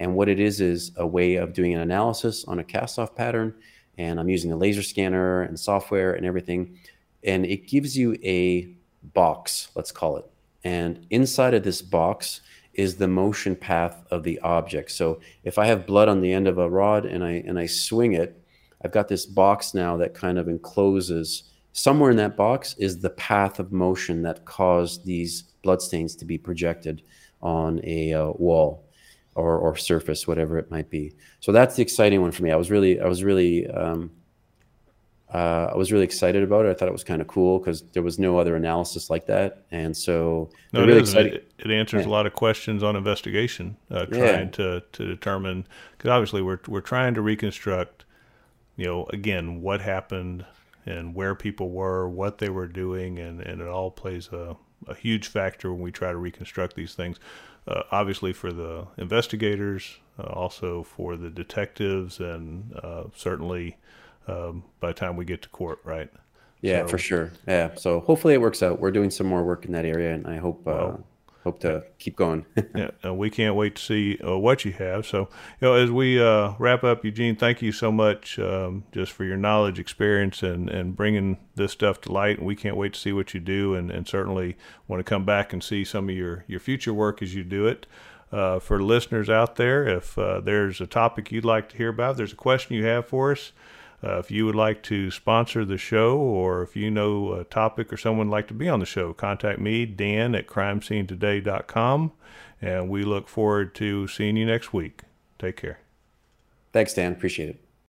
And what it is is a way of doing an analysis on a cast off pattern. And I'm using a laser scanner and software and everything. And it gives you a box, let's call it. And inside of this box is the motion path of the object. So if I have blood on the end of a rod and I and I swing it, I've got this box now that kind of encloses somewhere in that box is the path of motion that caused these bloodstains to be projected on a uh, wall or, or surface, whatever it might be. So that's the exciting one for me. I was really, I was really, um, uh, I was really excited about it. I thought it was kind of cool because there was no other analysis like that, and so no, it really. It, it, answers yeah. a lot of questions on investigation, uh, trying yeah. to to determine because obviously we're we're trying to reconstruct, you know, again what happened and where people were, what they were doing, and and it all plays a a huge factor when we try to reconstruct these things uh, obviously for the investigators, uh, also for the detectives, and uh, certainly um, by the time we get to court, right? Yeah, so, for sure. Yeah. So hopefully it works out. We're doing some more work in that area, and I hope uh, well, hope to keep going. yeah, and we can't wait to see uh, what you have. So, you know, as we uh, wrap up, Eugene, thank you so much um, just for your knowledge, experience, and and bringing this stuff to light. And we can't wait to see what you do, and and certainly want to come back and see some of your your future work as you do it. Uh, for listeners out there, if uh, there's a topic you'd like to hear about, there's a question you have for us. Uh, if you would like to sponsor the show or if you know a topic or someone would like to be on the show, contact me, Dan at crimescenetoday.com. And we look forward to seeing you next week. Take care. Thanks, Dan. Appreciate it.